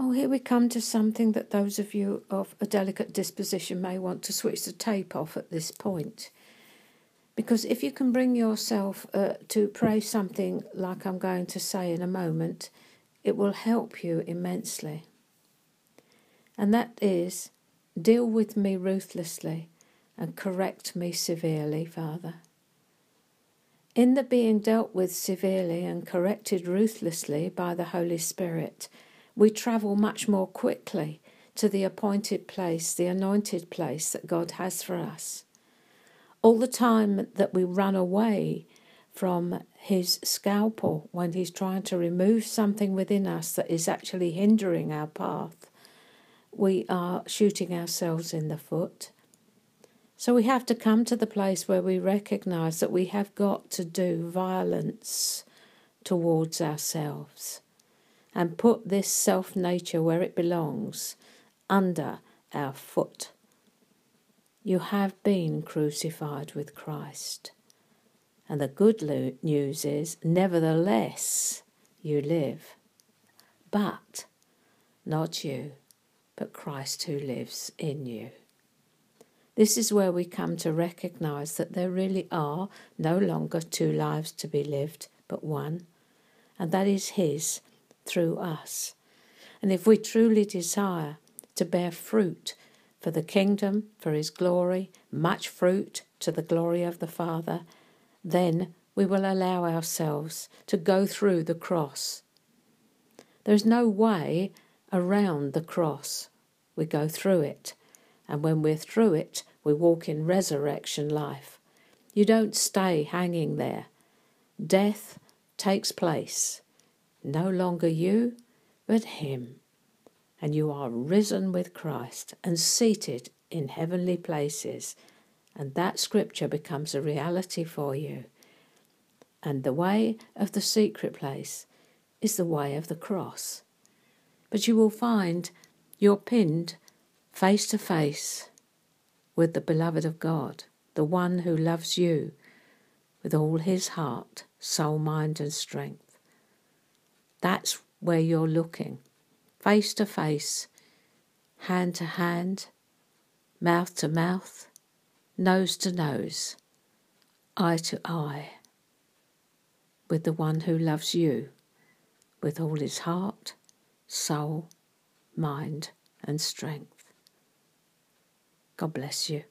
Oh, here we come to something that those of you of a delicate disposition may want to switch the tape off at this point. Because if you can bring yourself uh, to pray something like I'm going to say in a moment, it will help you immensely. And that is deal with me ruthlessly and correct me severely, Father. In the being dealt with severely and corrected ruthlessly by the Holy Spirit, we travel much more quickly to the appointed place, the anointed place that God has for us all the time that we run away from his scalpel when he's trying to remove something within us that is actually hindering our path, we are shooting ourselves in the foot. So we have to come to the place where we recognize that we have got to do violence towards ourselves and put this self nature where it belongs under our foot. You have been crucified with Christ. And the good news is, nevertheless, you live. But not you, but Christ who lives in you. This is where we come to recognize that there really are no longer two lives to be lived, but one, and that is His through us. And if we truly desire to bear fruit for the kingdom, for his glory, much fruit to the glory of the Father, then we will allow ourselves to go through the cross. There's no way around the cross. We go through it. And when we're through it, we walk in resurrection life. You don't stay hanging there. Death takes place. No longer you, but Him and you are risen with Christ and seated in heavenly places. And that scripture becomes a reality for you. And the way of the secret place is the way of the cross. But you will find you're pinned face to face with the beloved of God, the one who loves you with all his heart, soul, mind, and strength. That's where you're looking face to face, hand to hand, mouth to mouth, nose to nose, eye to eye, with the one who loves you with all his heart, soul, mind, and strength. God bless you.